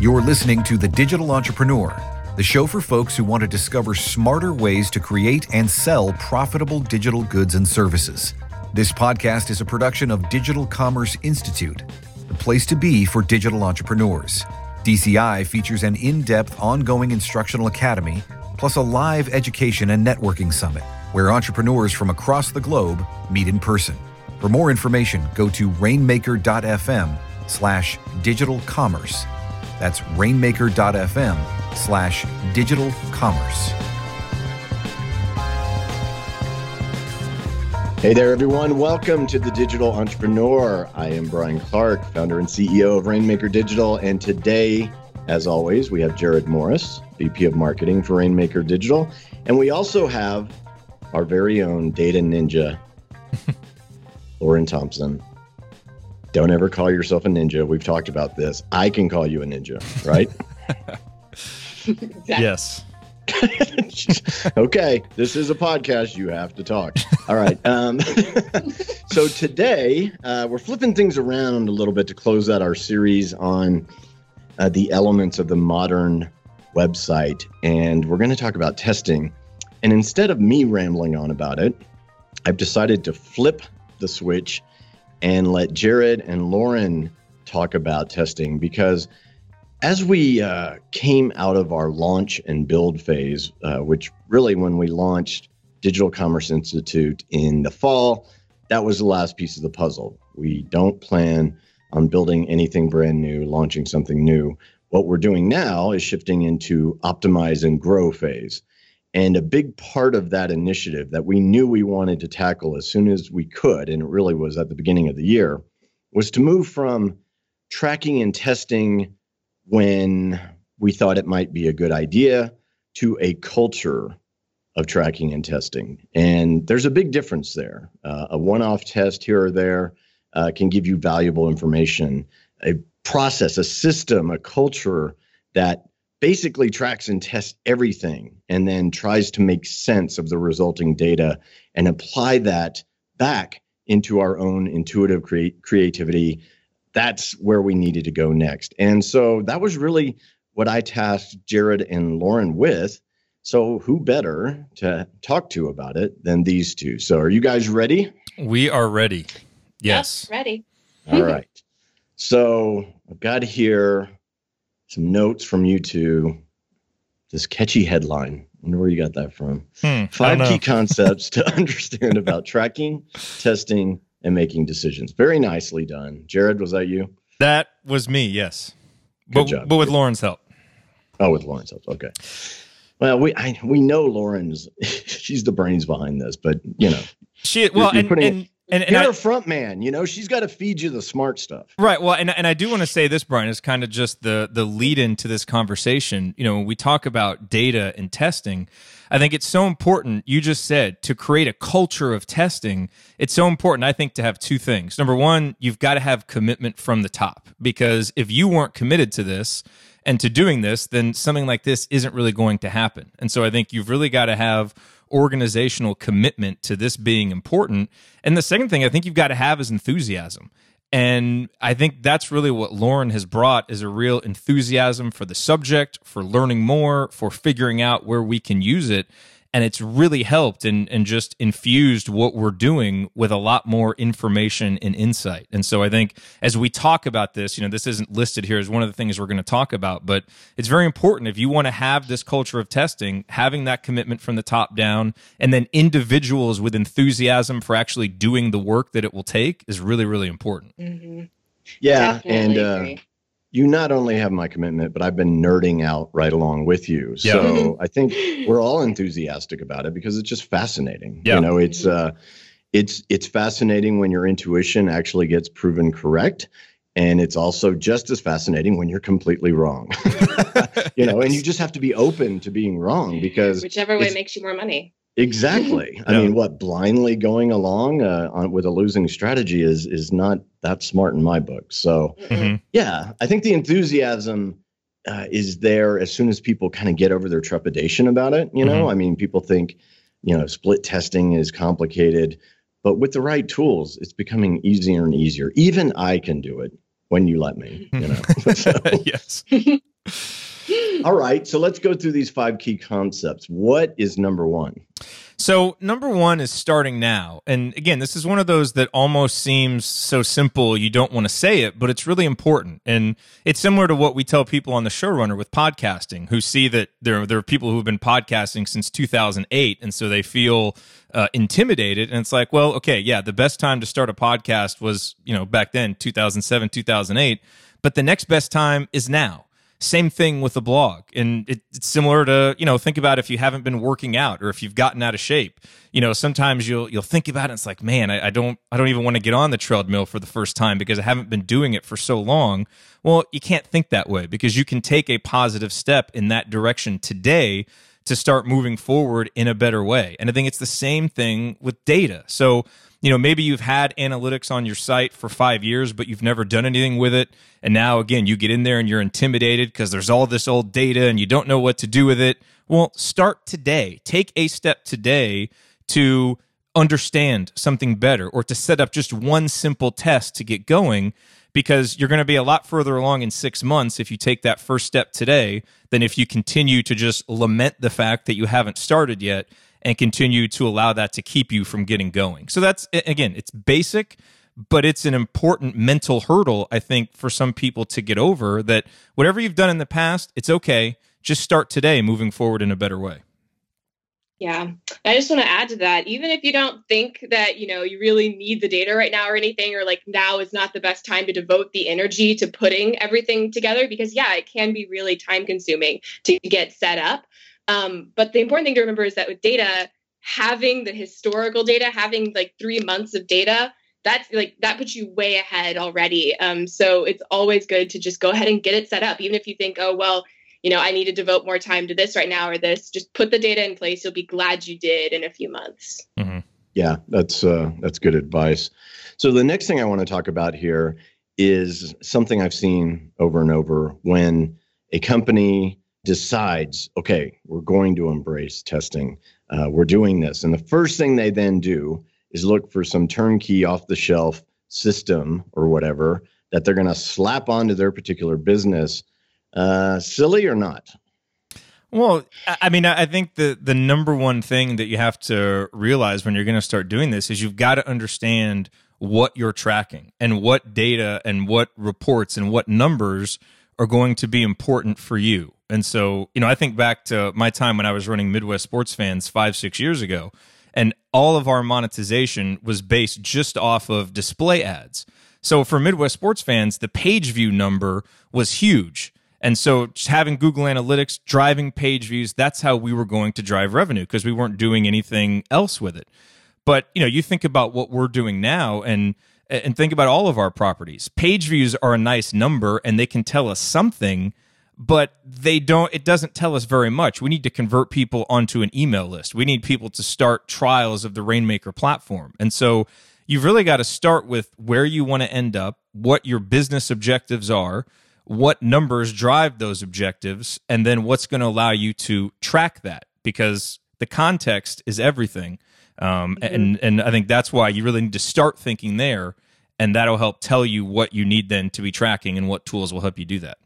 You're listening to The Digital Entrepreneur, the show for folks who want to discover smarter ways to create and sell profitable digital goods and services. This podcast is a production of Digital Commerce Institute, the place to be for digital entrepreneurs. DCI features an in depth, ongoing instructional academy, plus a live education and networking summit where entrepreneurs from across the globe meet in person. For more information, go to rainmaker.fm slash digital commerce. That's rainmaker.fm slash digital commerce. Hey there, everyone. Welcome to the Digital Entrepreneur. I am Brian Clark, founder and CEO of Rainmaker Digital. And today, as always, we have Jerod Morris, VP of Marketing for Rainmaker Digital. And we also have our very own data ninja, Loryn Thompson. Don't ever call yourself a ninja. We've talked about this. I can call you a ninja, right? Yes. okay, this is a podcast. You have to talk. All right. Um, so today uh, we're flipping things around a little bit to close out our series on uh, the elements of the modern website, and we're going to talk about testing. And instead of me rambling on about it, I've decided to flip the switch and let Jerod and Loryn talk about testing because as we uh, came out of our launch and build phase, uh, which really when we launched Digital Commerce Institute in the fall, that was the last piece of the puzzle. We don't plan on building anything brand new, launching something new. What we're doing now is shifting into optimize and grow phase. And a big part of that initiative that we knew we wanted to tackle as soon as we could, and it really was at the beginning of the year, was to move from tracking and testing when we thought it might be a good idea to a culture of tracking and testing. And there's a big difference there. Uh, a one off test here or there uh, can give you valuable information. A process, a system, a culture that basically tracks and tests everything and then tries to make sense of the resulting data and apply that back into our own intuitive crea- creativity that's where we needed to go next and so that was really what i tasked jerod and loryn with so who better to talk to about it than these two so are you guys ready We are ready. Yes. Yep, ready. all right so i've got here some notes from you two this catchy headline I wonder where you got that from Hmm, five key concepts to understand about tracking, testing, and making decisions. Very nicely done. Jerod, was that you? That was me. Yes. Good But, job. but with Loryn's help. Oh, with Loryn's help. Okay. Well, we I, we know Loryn's she's the brains behind this, but you know, She well you're and and, and, and you're I, a front man. You know, she's got to feed you the smart stuff. Right. Well, and and I do want to say this, Brian, is kind of just the the lead into this conversation. You know, when we talk about data and testing, I think it's so important. You just said to create a culture of testing. It's so important, I think, to have two things. Number one, you've got to have commitment from the top because if you weren't committed to this and to doing this, then something like this isn't really going to happen. And so I think you've really got to have organizational commitment to this being important. And the second thing I think you've got to have is enthusiasm. And I think that's really what Loryn has brought is a real enthusiasm for the subject, for learning more, for figuring out where we can use it. And it's really helped and, and just infused what we're doing with a lot more information and insight. And so I think as we talk about this, you know, this isn't listed here as one of the things we're going to talk about, but it's very important if you want to have this culture of testing, having that commitment from the top down, and then individuals with enthusiasm for actually doing the work that it will take is really, really important. hmm Yeah, Definitely and uh, agree. You not only have my commitment, but I've been nerding out right along with you. So I think we're all enthusiastic about it because it's just fascinating. Yeah. You know, it's uh it's it's fascinating when your intuition actually gets proven correct. And it's also just as fascinating when you're completely wrong. you know, and you just have to be open to being wrong because Whichever way makes you more money. Exactly. I mean, what blindly going along uh, on, with a losing strategy is is not that smart in my book. So Mm-mm. Mhm. yeah, I think the enthusiasm uh, is there as soon as people kind of get over their trepidation about it. You know, I mean, people think, you know, split testing is complicated, but with the right tools, it's becoming easier and easier. Even I can do it when you let me. You know, yes. All right, so let's go through these five key concepts. What is number one? So, number one is starting now. And again, this is one of those that almost seems so simple, you don't want to say it, but it's really important. And it's similar to what we tell people on the showrunner with podcasting who see that there, there are people who have been podcasting since 2008. And so they feel uh, intimidated. And it's like, well, okay, yeah, the best time to start a podcast was, you know, back then, 2007, 2008. But the next best time is now. Same thing with the blog. And it, it's similar to, you know, think about if you haven't been working out or if you've gotten out of shape. You know, sometimes you'll you'll think about it, it's like, man, I, I don't I don't even want to get on the treadmill for the first time because I haven't been doing it for so long. Well, you can't think that way because you can take a positive step in that direction today to start moving forward in a better way. And I think it's the same thing with data. So you know maybe you've had analytics on your site for five years but you've never done anything with it. And now again you get in there and you're intimidated because there's all this old data and you don't know what to do with it. Well start today. Take a step today to understand something better or to set up just one simple test to get going because you're going to be a lot further along in six months if you take that first step today than if you continue to just lament the fact that you haven't started yet and continue to allow that to keep you from getting going. So that's again, it's basic, but it's an important mental hurdle I think for some people to get over that whatever you've done in the past, it's okay. Just start today moving forward in a better way. Yeah. I just want to add to that. Even if you don't think that, you know, you really need the data right now or anything, or like now is not the best time to devote the energy to putting everything together, because yeah, it can be really time consuming to get set up. Um, but the important thing to remember is that with data, having the historical data, having like three months of data, that's like that puts you way ahead already. Um, so it's always good to just go ahead and get it set up, even if you think, oh well, you know, I need to devote more time to this right now or this. Just put the data in place. You'll be glad you did in a few months. Mm-hmm. Yeah, that's uh, that's good advice. So the next thing I want to talk about here is something I've seen over and over when a company decides, okay, we're going to embrace testing. Uh, we're doing this. And the first thing they then do is look for some turnkey off the shelf system or whatever that they're going to slap onto their particular business. Uh, silly or not? Well, I mean, I think the the number one thing that you have to realize when you're going to start doing this is you've got to understand what you're tracking and what data and what reports and what numbers are going to be important for you. And so, you know, I think back to my time when I was running Midwest Sports Fans five, six years ago, and all of our monetization was based just off of display ads. So for Midwest Sports Fans, the page view number was huge. And so having Google Analytics driving page views, that's how we were going to drive revenue because we weren't doing anything else with it. But, you know, you think about what we're doing now and and think about all of our properties. Page views are a nice number and they can tell us something, but they don't it doesn't tell us very much. We need to convert people onto an email list. We need people to start trials of the rainmaker platform. And so you've really got to start with where you want to end up what your business objectives are what numbers drive those objectives and then what's going to allow you to track that because the context is everything. Um, mm-hmm. and and i think that's why you really need to start thinking there and that'll help tell you what you need then to be tracking and what tools will help you do that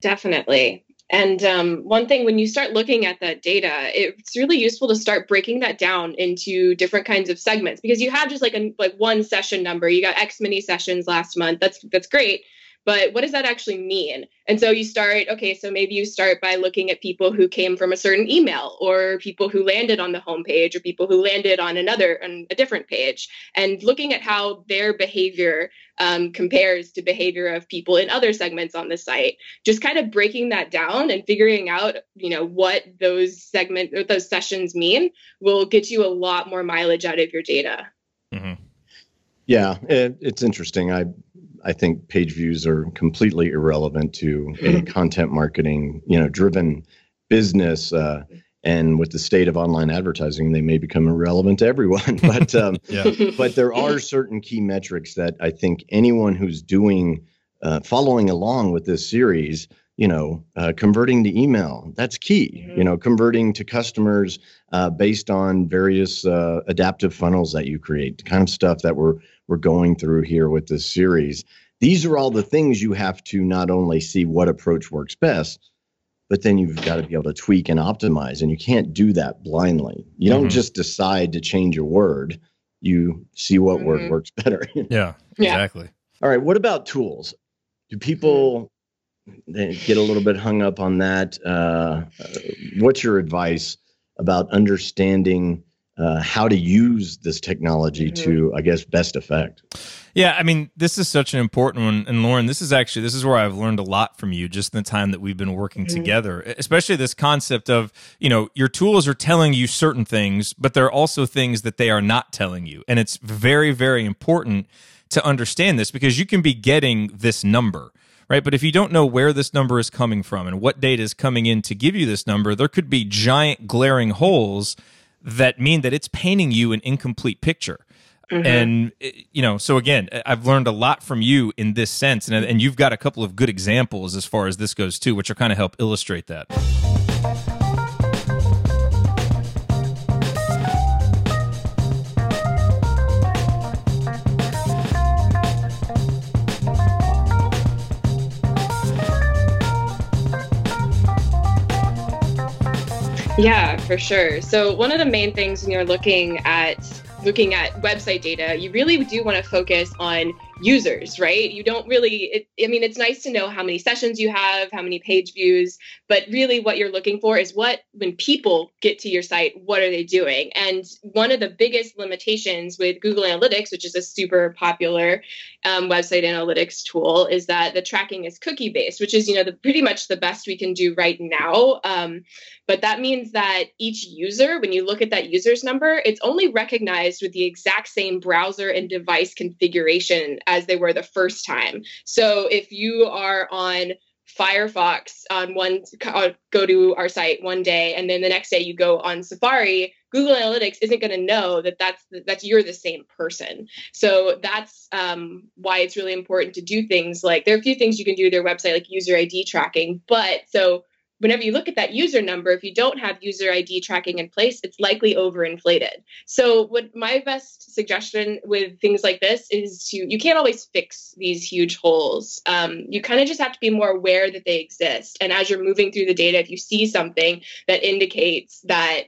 Definitely. And um, one thing, when you start looking at that data, it's really useful to start breaking that down into different kinds of segments because you have just like a like one session number. You got X many sessions last month. That's that's great but what does that actually mean? And so you start, okay, so maybe you start by looking at people who came from a certain email or people who landed on the homepage or people who landed on another, on a different page, and looking at how their behavior um, compares to behavior of people in other segments on the site. Just kind of breaking that down and figuring out, you know, what those segment or those sessions mean will get you a lot more mileage out of your data. Mm-hmm. Yeah, it, it's interesting. I I think page views are completely irrelevant to a content marketing, you know, driven business. Uh, and with the state of online advertising, they may become irrelevant to everyone. but um, yeah. but there are certain key metrics that I think anyone who's doing uh, following along with this series, you know, uh, converting to email, that's key. Mm-hmm. You know, converting to customers uh, based on various uh, adaptive funnels that you create, the kind of stuff that we're we're going through here with this series. these are all the things you have to not only see what approach works best, but then you've got to be able to tweak and optimize. And you can't do that blindly. You don't mm-hmm. just decide to change a word, you see what mm-hmm. word works better. yeah, exactly. Yeah. All right. What about tools? Do people get a little bit hung up on that? Uh, what's your advice about understanding uh, how to use this technology mm-hmm. to, I guess, best effect? Yeah, I mean, this is such an important one. And Loryn, this is actually this is where I've learned a lot from you just in the time that we've been working mm-hmm. together. Especially this concept of, you know, your tools are telling you certain things, but there are also things that they are not telling you. And it's very, very important to understand this because you can be getting this number right? But if you don't know where this number is coming from and what data is coming in to give you this number, there could be giant glaring holes that mean that it's painting you an incomplete picture. Mm-hmm. And eh, you know, so again, eh, I've learned a lot from you in this sense, and and you've got a couple of good examples as far as this goes too, which are kind of help illustrate that. Yeah, for sure. So one of the main things when you're looking at looking at website data, you really do want to focus on users, right? You don't really, it, I mean, it's nice to know how many sessions you have, how many page views, but really what you're looking for is what, when people get to your site, what are they doing? And one of the biggest limitations with Google Analytics, which is a super popular um, website analytics tool, is that the tracking is cookie based, which is, you know, the, pretty much the best we can do right now. Um, but that means that each user, when you look at that user's number, it's only recognized with the exact same browser and device configuration as they were the first time. So if you are on Firefox on one uh, go to our site one day and then the next day you go on Safari, Google Analytics isn't going to know that that's that's you're the same person. So that's um, why it's really important to do things like there are a few things you can do your website like user ID tracking, but so whenever you look at that user number, if you don't have user ID tracking in place, it's likely overinflated. So, what my best suggestion with things like this is to you can't always fix these huge holes. Um, you kind of just have to be more aware that they exist. And as you're moving through the data, if you see something that indicates that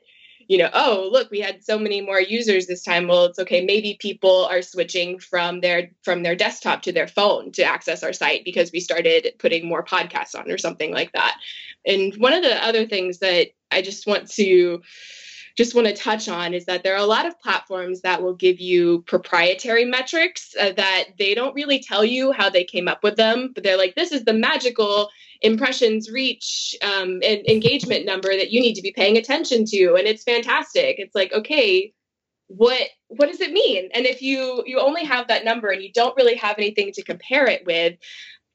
you know, oh, look, we had so many more users this time. Well, it's okay. Maybe people are switching from their from their desktop to their phone to access our site because we started putting more podcasts on or something like that. And one of the other things that I just want to just want to touch on is that there are a lot of platforms that will give you proprietary metrics uh, that they don't really tell you how they came up with them, but they're like, this is the magical impressions reach um, and engagement number that you need to be paying attention to and it's fantastic. It's like okay what what does it mean? And if you you only have that number and you don't really have anything to compare it with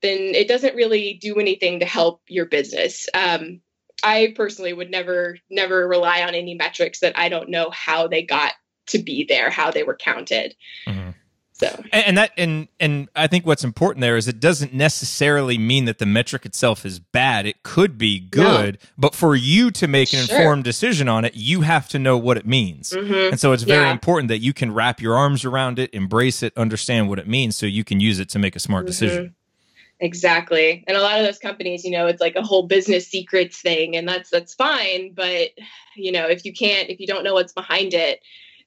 then it doesn't really do anything to help your business. Um, i personally would never never rely on any metrics that i don't know how they got to be there how they were counted mm-hmm. So and, and, that and and I think what's important there is it doesn't necessarily mean that the metric itself is bad. It could be good, no. but for you to make an sure. informed decision on it, you have to know what it means. Mm-hmm. And so it's very yeah. important that you can wrap your arms around it, embrace it, understand what it means so you can use it to make a smart mm-hmm. decision. Exactly. And a lot of those companies, you know, it's like a whole business secrets thing and that's that's fine, but you know, if you can't if you don't know what's behind it,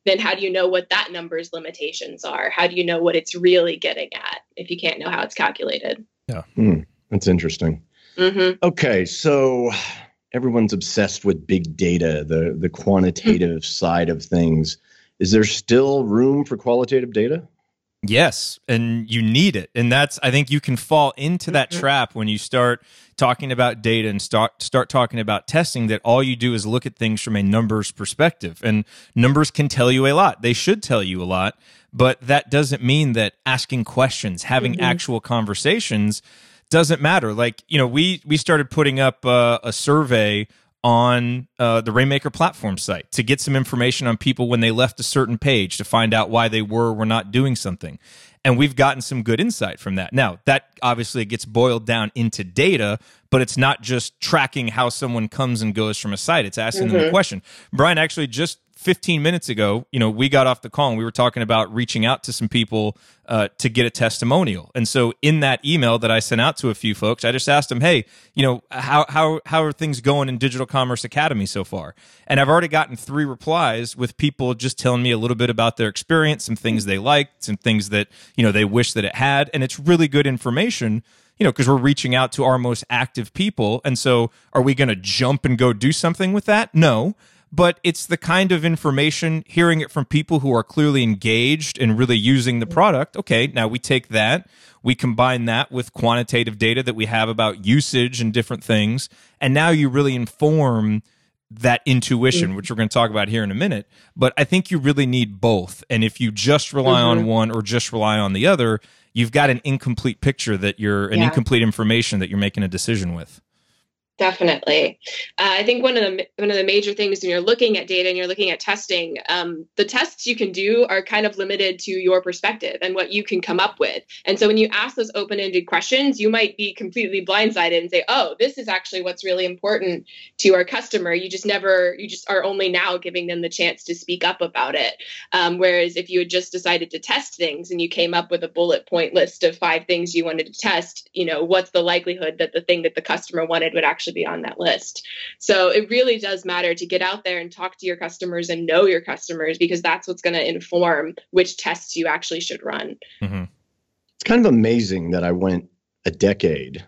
then how do you know what that number's limitations are? How do you know what it's really getting at if you can't know how it's calculated? Yeah, mm, that's interesting. Mm-hmm. Okay, so everyone's obsessed with big data, the the quantitative mm-hmm. side of things. Is there still room for qualitative data? Yes, and you need it. And that's I think you can fall into that mm-hmm. trap when you start talking about data and start start talking about testing that all you do is look at things from a numbers perspective. And numbers can tell you a lot. They should tell you a lot, but that doesn't mean that asking questions, having mm-hmm. actual conversations doesn't matter. Like, you know, we we started putting up uh, a survey on uh, the Rainmaker platform site to get some information on people when they left a certain page to find out why they were or were not doing something. And we've gotten some good insight from that. Now, that obviously gets boiled down into data, but it's not just tracking how someone comes and goes from a site. It's asking mm-hmm. them a mm-hmm. question. Brian, actually, just 15 minutes ago, you know, we got off the call and we were talking about reaching out to some people uh, to get a testimonial. And so in that email that I sent out to a few folks, I just asked them, "Hey, you know, how how how are things going in Digital Commerce Academy so far?" And I've already gotten three replies with people just telling me a little bit about their experience, some things they liked, some things that you know they wish that it had, and it's really good information you know, because we're reaching out to our most active people. And so are we going to jump and go do something with that? No. But it's the kind of information, hearing it from people who are clearly engaged and really using the product. Okay, now we take that, we combine that with quantitative data that we have about usage and different things. And now you really inform that intuition, which we're going to talk about here in a minute. But I think you really need both. And if you just rely mm-hmm. on one or just rely on the other, you've got an incomplete picture that you're an yeah. incomplete information that you're making a decision with. Definitely, uh, I think one of the one of the major things when you're looking at data and you're looking at testing, um, the tests you can do are kind of limited to your perspective and what you can come up with. And so when you ask those open-ended questions, you might be completely blindsided and say, "Oh, this is actually what's really important to our customer." You just never, you just are only now giving them the chance to speak up about it. Um, whereas if you had just decided to test things and you came up with a bullet point list of five things you wanted to test, you know, what's the likelihood that the thing that the customer wanted would actually be on that list. So it really does matter to get out there and talk to your customers and know your customers because that's what's going to inform which tests you actually should run. Mm-hmm. It's kind of amazing that I went a decade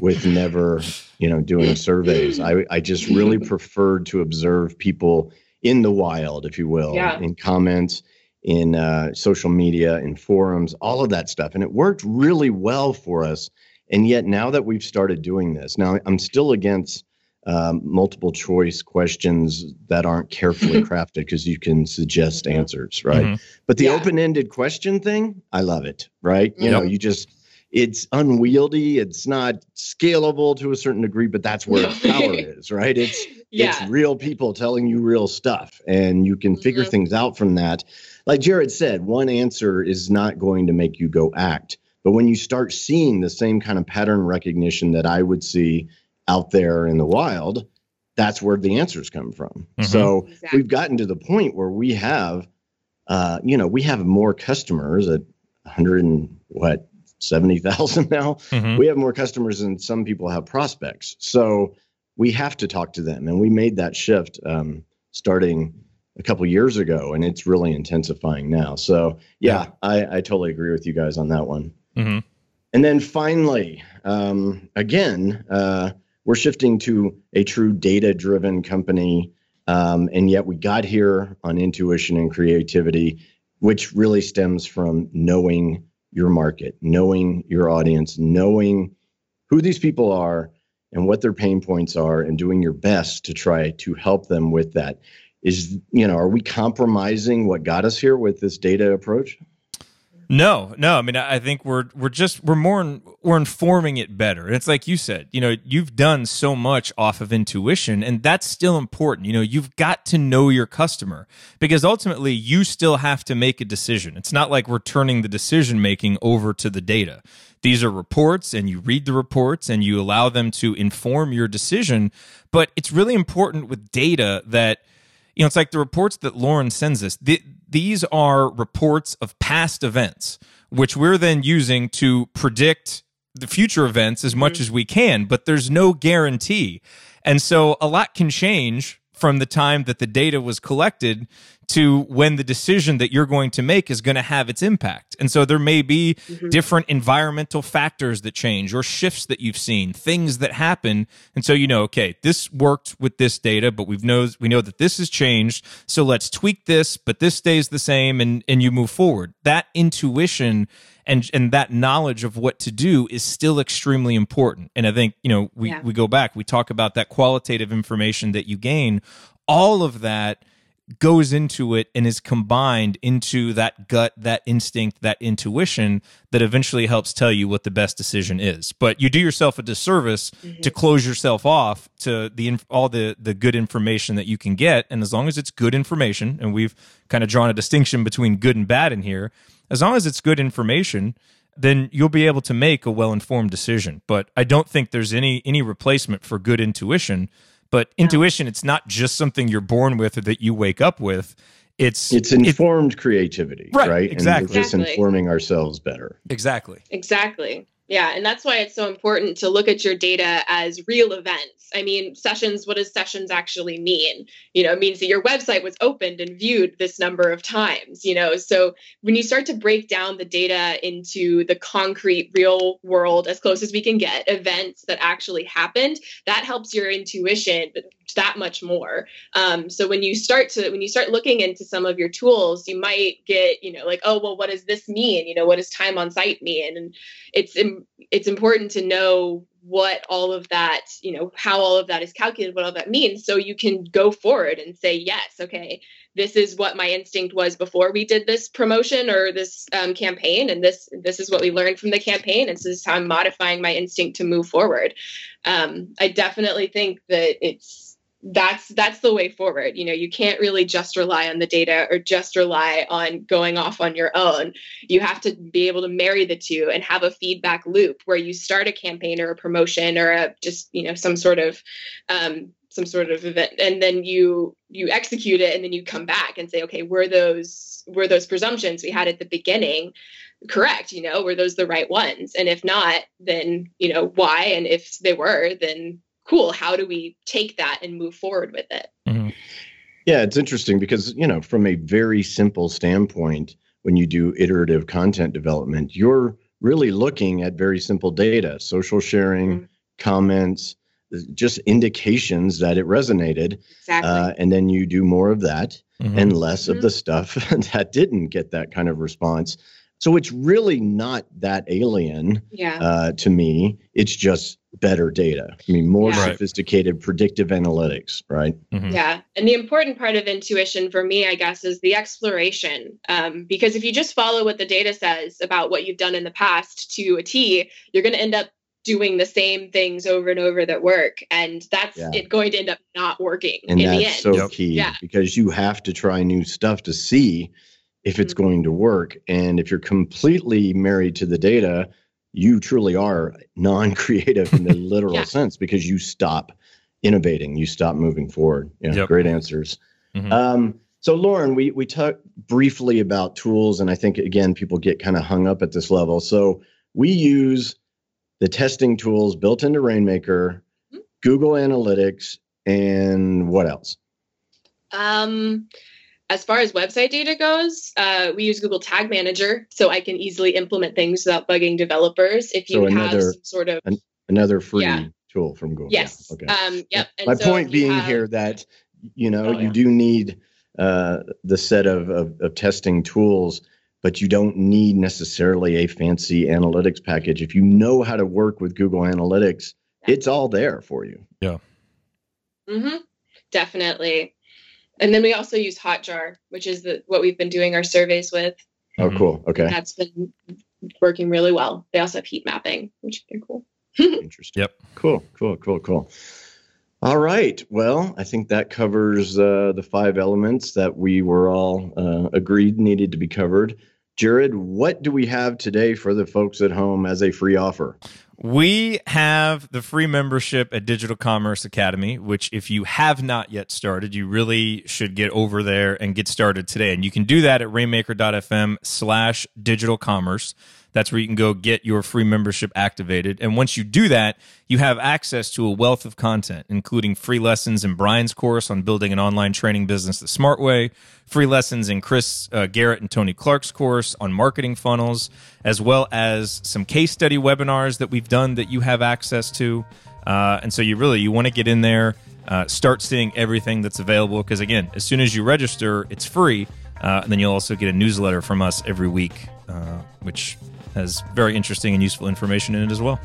with never, you know, doing surveys. I, I just really preferred to observe people in the wild, if you will, yeah. in comments, in uh, social media, in forums, all of that stuff. And it worked really well for us and yet, now that we've started doing this, now I'm still against um, multiple choice questions that aren't carefully crafted because you can suggest answers, right? Mm-hmm. But the yeah. open ended question thing, I love it, right? You know, you just, it's unwieldy, it's not scalable to a certain degree, but that's where its power is, right? It's, yeah. it's real people telling you real stuff, and you can figure mm-hmm. things out from that. Like Jerod said, one answer is not going to make you go act but when you start seeing the same kind of pattern recognition that I would see out there in the wild, that's where the answers come from. Mm-hmm. So exactly. we've gotten to the point where we have, uh, you know, we have more customers at 100 and what 70,000 now. Mm-hmm. We have more customers than some people have prospects. So we have to talk to them, and we made that shift um, starting a couple years ago, and it's really intensifying now. So yeah, yeah. I, I totally agree with you guys on that one. Mm-hmm. And then finally, um, again, uh, we're shifting to a true data driven company. Um, and yet we got here on intuition and creativity, which really stems from knowing your market, knowing your audience, knowing who these people are and what their pain points are, and doing your best to try to help them with that. Is, you know, are we compromising what got us here with this data approach? No, no. I mean, I think we're we're just we're more we're informing it better. And it's like you said, you know, you've done so much off of intuition, and that's still important. You know, you've got to know your customer because ultimately you still have to make a decision. It's not like we're turning the decision making over to the data. These are reports, and you read the reports and you allow them to inform your decision. But it's really important with data that you know, it's like the reports that Loryn sends us. The, these are reports of past events, which we're then using to predict the future events as much mm-hmm. as we can, but there's no guarantee. And so a lot can change from the time that the data was collected to when the decision that you're going to make is going to have its impact. And so there may be mm-hmm. different environmental factors that change or shifts that you've seen, things that happen. And so you know, okay, this worked with this data, but we've knows we know that this has changed. So let's tweak this, but this stays the same and and you move forward. That intuition and and that knowledge of what to do is still extremely important. And I think, you know, we yeah. we go back, we talk about that qualitative information that you gain. All of that goes into it and is combined into that gut, that instinct, that intuition that eventually helps tell you what the best decision is. But you do yourself a disservice mm-hmm. to close yourself off to the all the the good information that you can get. And as long as it's good information, and we've kind of drawn a distinction between good and bad in here, as long as it's good information, then you'll be able to make a well informed decision. But I don't think there's any any replacement for good intuition But intuition, it's not just something you're born with or that you wake up with. It's it's informed it, creativity, right? right? Exactly. And we're just informing ourselves better. Exactly. Exactly. Yeah, and that's why it's so important to look at your data as real events. I mean, sessions, what does sessions actually mean? You know, it means that your website was opened and viewed this number of times, you know. So when you start to break down the data into the concrete real world as close as we can get, events that actually happened, that helps your intuition that much more. Um, so when you start to when you start looking into some of your tools, you might get you know like oh well what does this mean? You know what does time on site mean? And it's it's important to know what all of that you know how all of that is calculated what all that means so you can go forward and say yes okay this is what my instinct was before we did this promotion or this um, campaign and this this is what we learned from the campaign and this is how i'm modifying my instinct to move forward um, i definitely think that it's that's that's the way forward. You know you can't really just rely on the data or just rely on going off on your own. You have to be able to marry the two and have a feedback loop where you start a campaign or a promotion or a just you know some sort of um, some sort of event and then you you execute it and then you come back and say okay were those were those presumptions we had at the beginning correct? You know were those the right ones? And if not then you know why? And if they were then cool how do we take that and move forward with it mm-hmm. yeah it's interesting because you know from a very simple standpoint when you do iterative content development you're really looking at very simple data social sharing mm-hmm. comments just indications that it resonated exactly. uh, and then you do more of that mm-hmm. and less mm-hmm. of the stuff that didn't get that kind of response so it's really not that alien yeah. uh, to me. It's just better data. I mean, more yeah. sophisticated predictive analytics, right? Mm-hmm. Yeah. And the important part of intuition for me, I guess, is the exploration. Um, because if you just follow what the data says about what you've done in the past to a T, you're going to end up doing the same things over and over that work and that's yeah. it going to end up not working and in that's so key yeah. because you have to try new stuff to see if it's mm-hmm. going to work. And if you're completely married to the data, you truly are non creative in the literal yeah. sense because you stop innovating, you stop moving forward. Yeah, yep. great answers. Mm-hmm. Um, so, Loryn, we, we talked briefly about tools, and I think, again, people get kind of hung up at this level. So, we use the testing tools built into Rainmaker, mm-hmm. Google Analytics, and what else? Um, as far as website data goes, uh, we use Google Tag Manager, so I can easily implement things without bugging developers. If you so another, have some sort of an, another free yeah. tool from Google. Yes. Yeah. Okay. Um, yep. And My so point being have, here that you know oh, you yeah. do need uh, the set of, of, of testing tools, but you don't need necessarily a fancy analytics package. If you know how to work with Google Analytics, it's all there for you. Yeah. Mm-hmm. Definitely. And then we also use Hotjar, which is the what we've been doing our surveys with. Oh, mm-hmm. cool. Okay. And that's been working really well. They also have heat mapping, which is cool. Interesting. Yep. Cool. Cool. Cool. Cool. All right. Well, I think that covers uh, the five elements that we were all uh, agreed needed to be covered. Jerod, what do we have today for the folks at home as a free offer? We have the free membership at Digital Commerce Academy, which, if you have not yet started, you really should get over there and get started today. And you can do that at rainmaker.fm slash digital commerce. That's where you can go get your free membership activated. And once you do that, you have access to a wealth of content, including free lessons in Brian's course on building an online training business the smart way, free lessons in Chris uh, Garrett and Tony Clark's course on marketing funnels, as well as some case study webinars that we've done that you have access to. Uh, and so you really you want to get in there, uh, start seeing everything that's available because again, as soon as you register, it's free, uh, and then you'll also get a newsletter from us every week, uh, which has very interesting and useful information in it as well.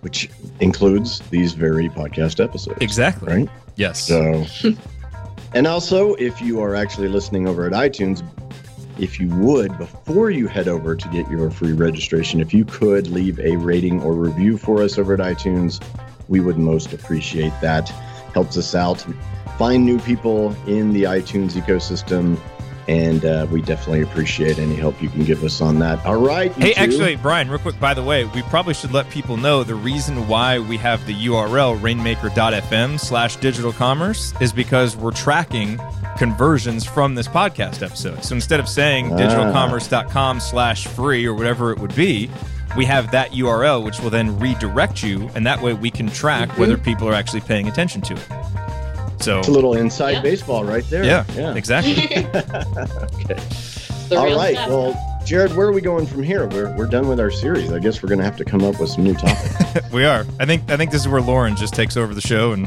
Which includes these very podcast episodes. Exactly. Right? Yes. So, and also, if you are actually listening over at iTunes, if you would, before you head over to get your free registration, if you could leave a rating or review for us over at iTunes, we would most appreciate that. Helps us out. Find new people in the iTunes ecosystem And uh, we definitely appreciate any help you can give us on that. All right. Hey, two. actually, Brian, real quick, by the way, we probably should let people know the reason why we have the URL rainmaker.fm slash digital commerce is because we're tracking conversions from this podcast episode. So instead of saying Ah. digitalcommerce.com slash free or whatever it would be, we have that URL, which will then redirect you, and that way we can track Mm-hmm. whether people are actually paying attention to it. So, It's a little inside Yeah. baseball right there. yeah, Yeah. exactly. okay. The All real right. stuff. Well, Jerod, where are we going from here? We're, we're done with our series. I guess we're going to have to come up with some new topics. we are. I think I think this is where Loryn just takes over the show and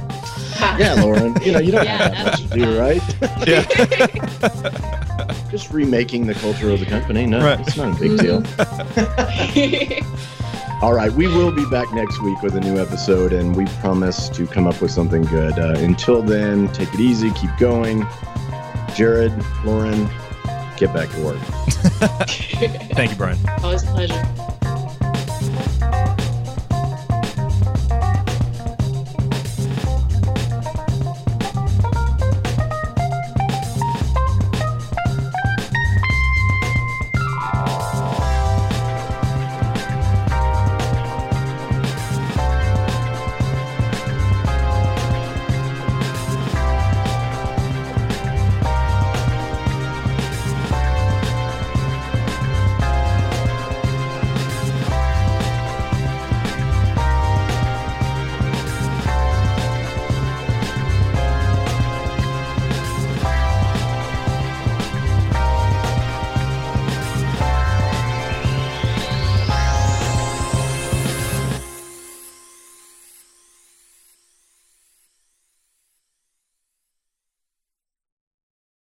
yeah, Loryn. You know, you don't Yeah, have that much to do, fun. right? Just remaking the culture of the company. No, Right. it's not a big deal. All right, we will be back next week with a new episode, and we promise to come up with something good. Uh, until then, take it easy, keep going. Jerod, Loryn, get back to work. thank you, Brian. Always a pleasure.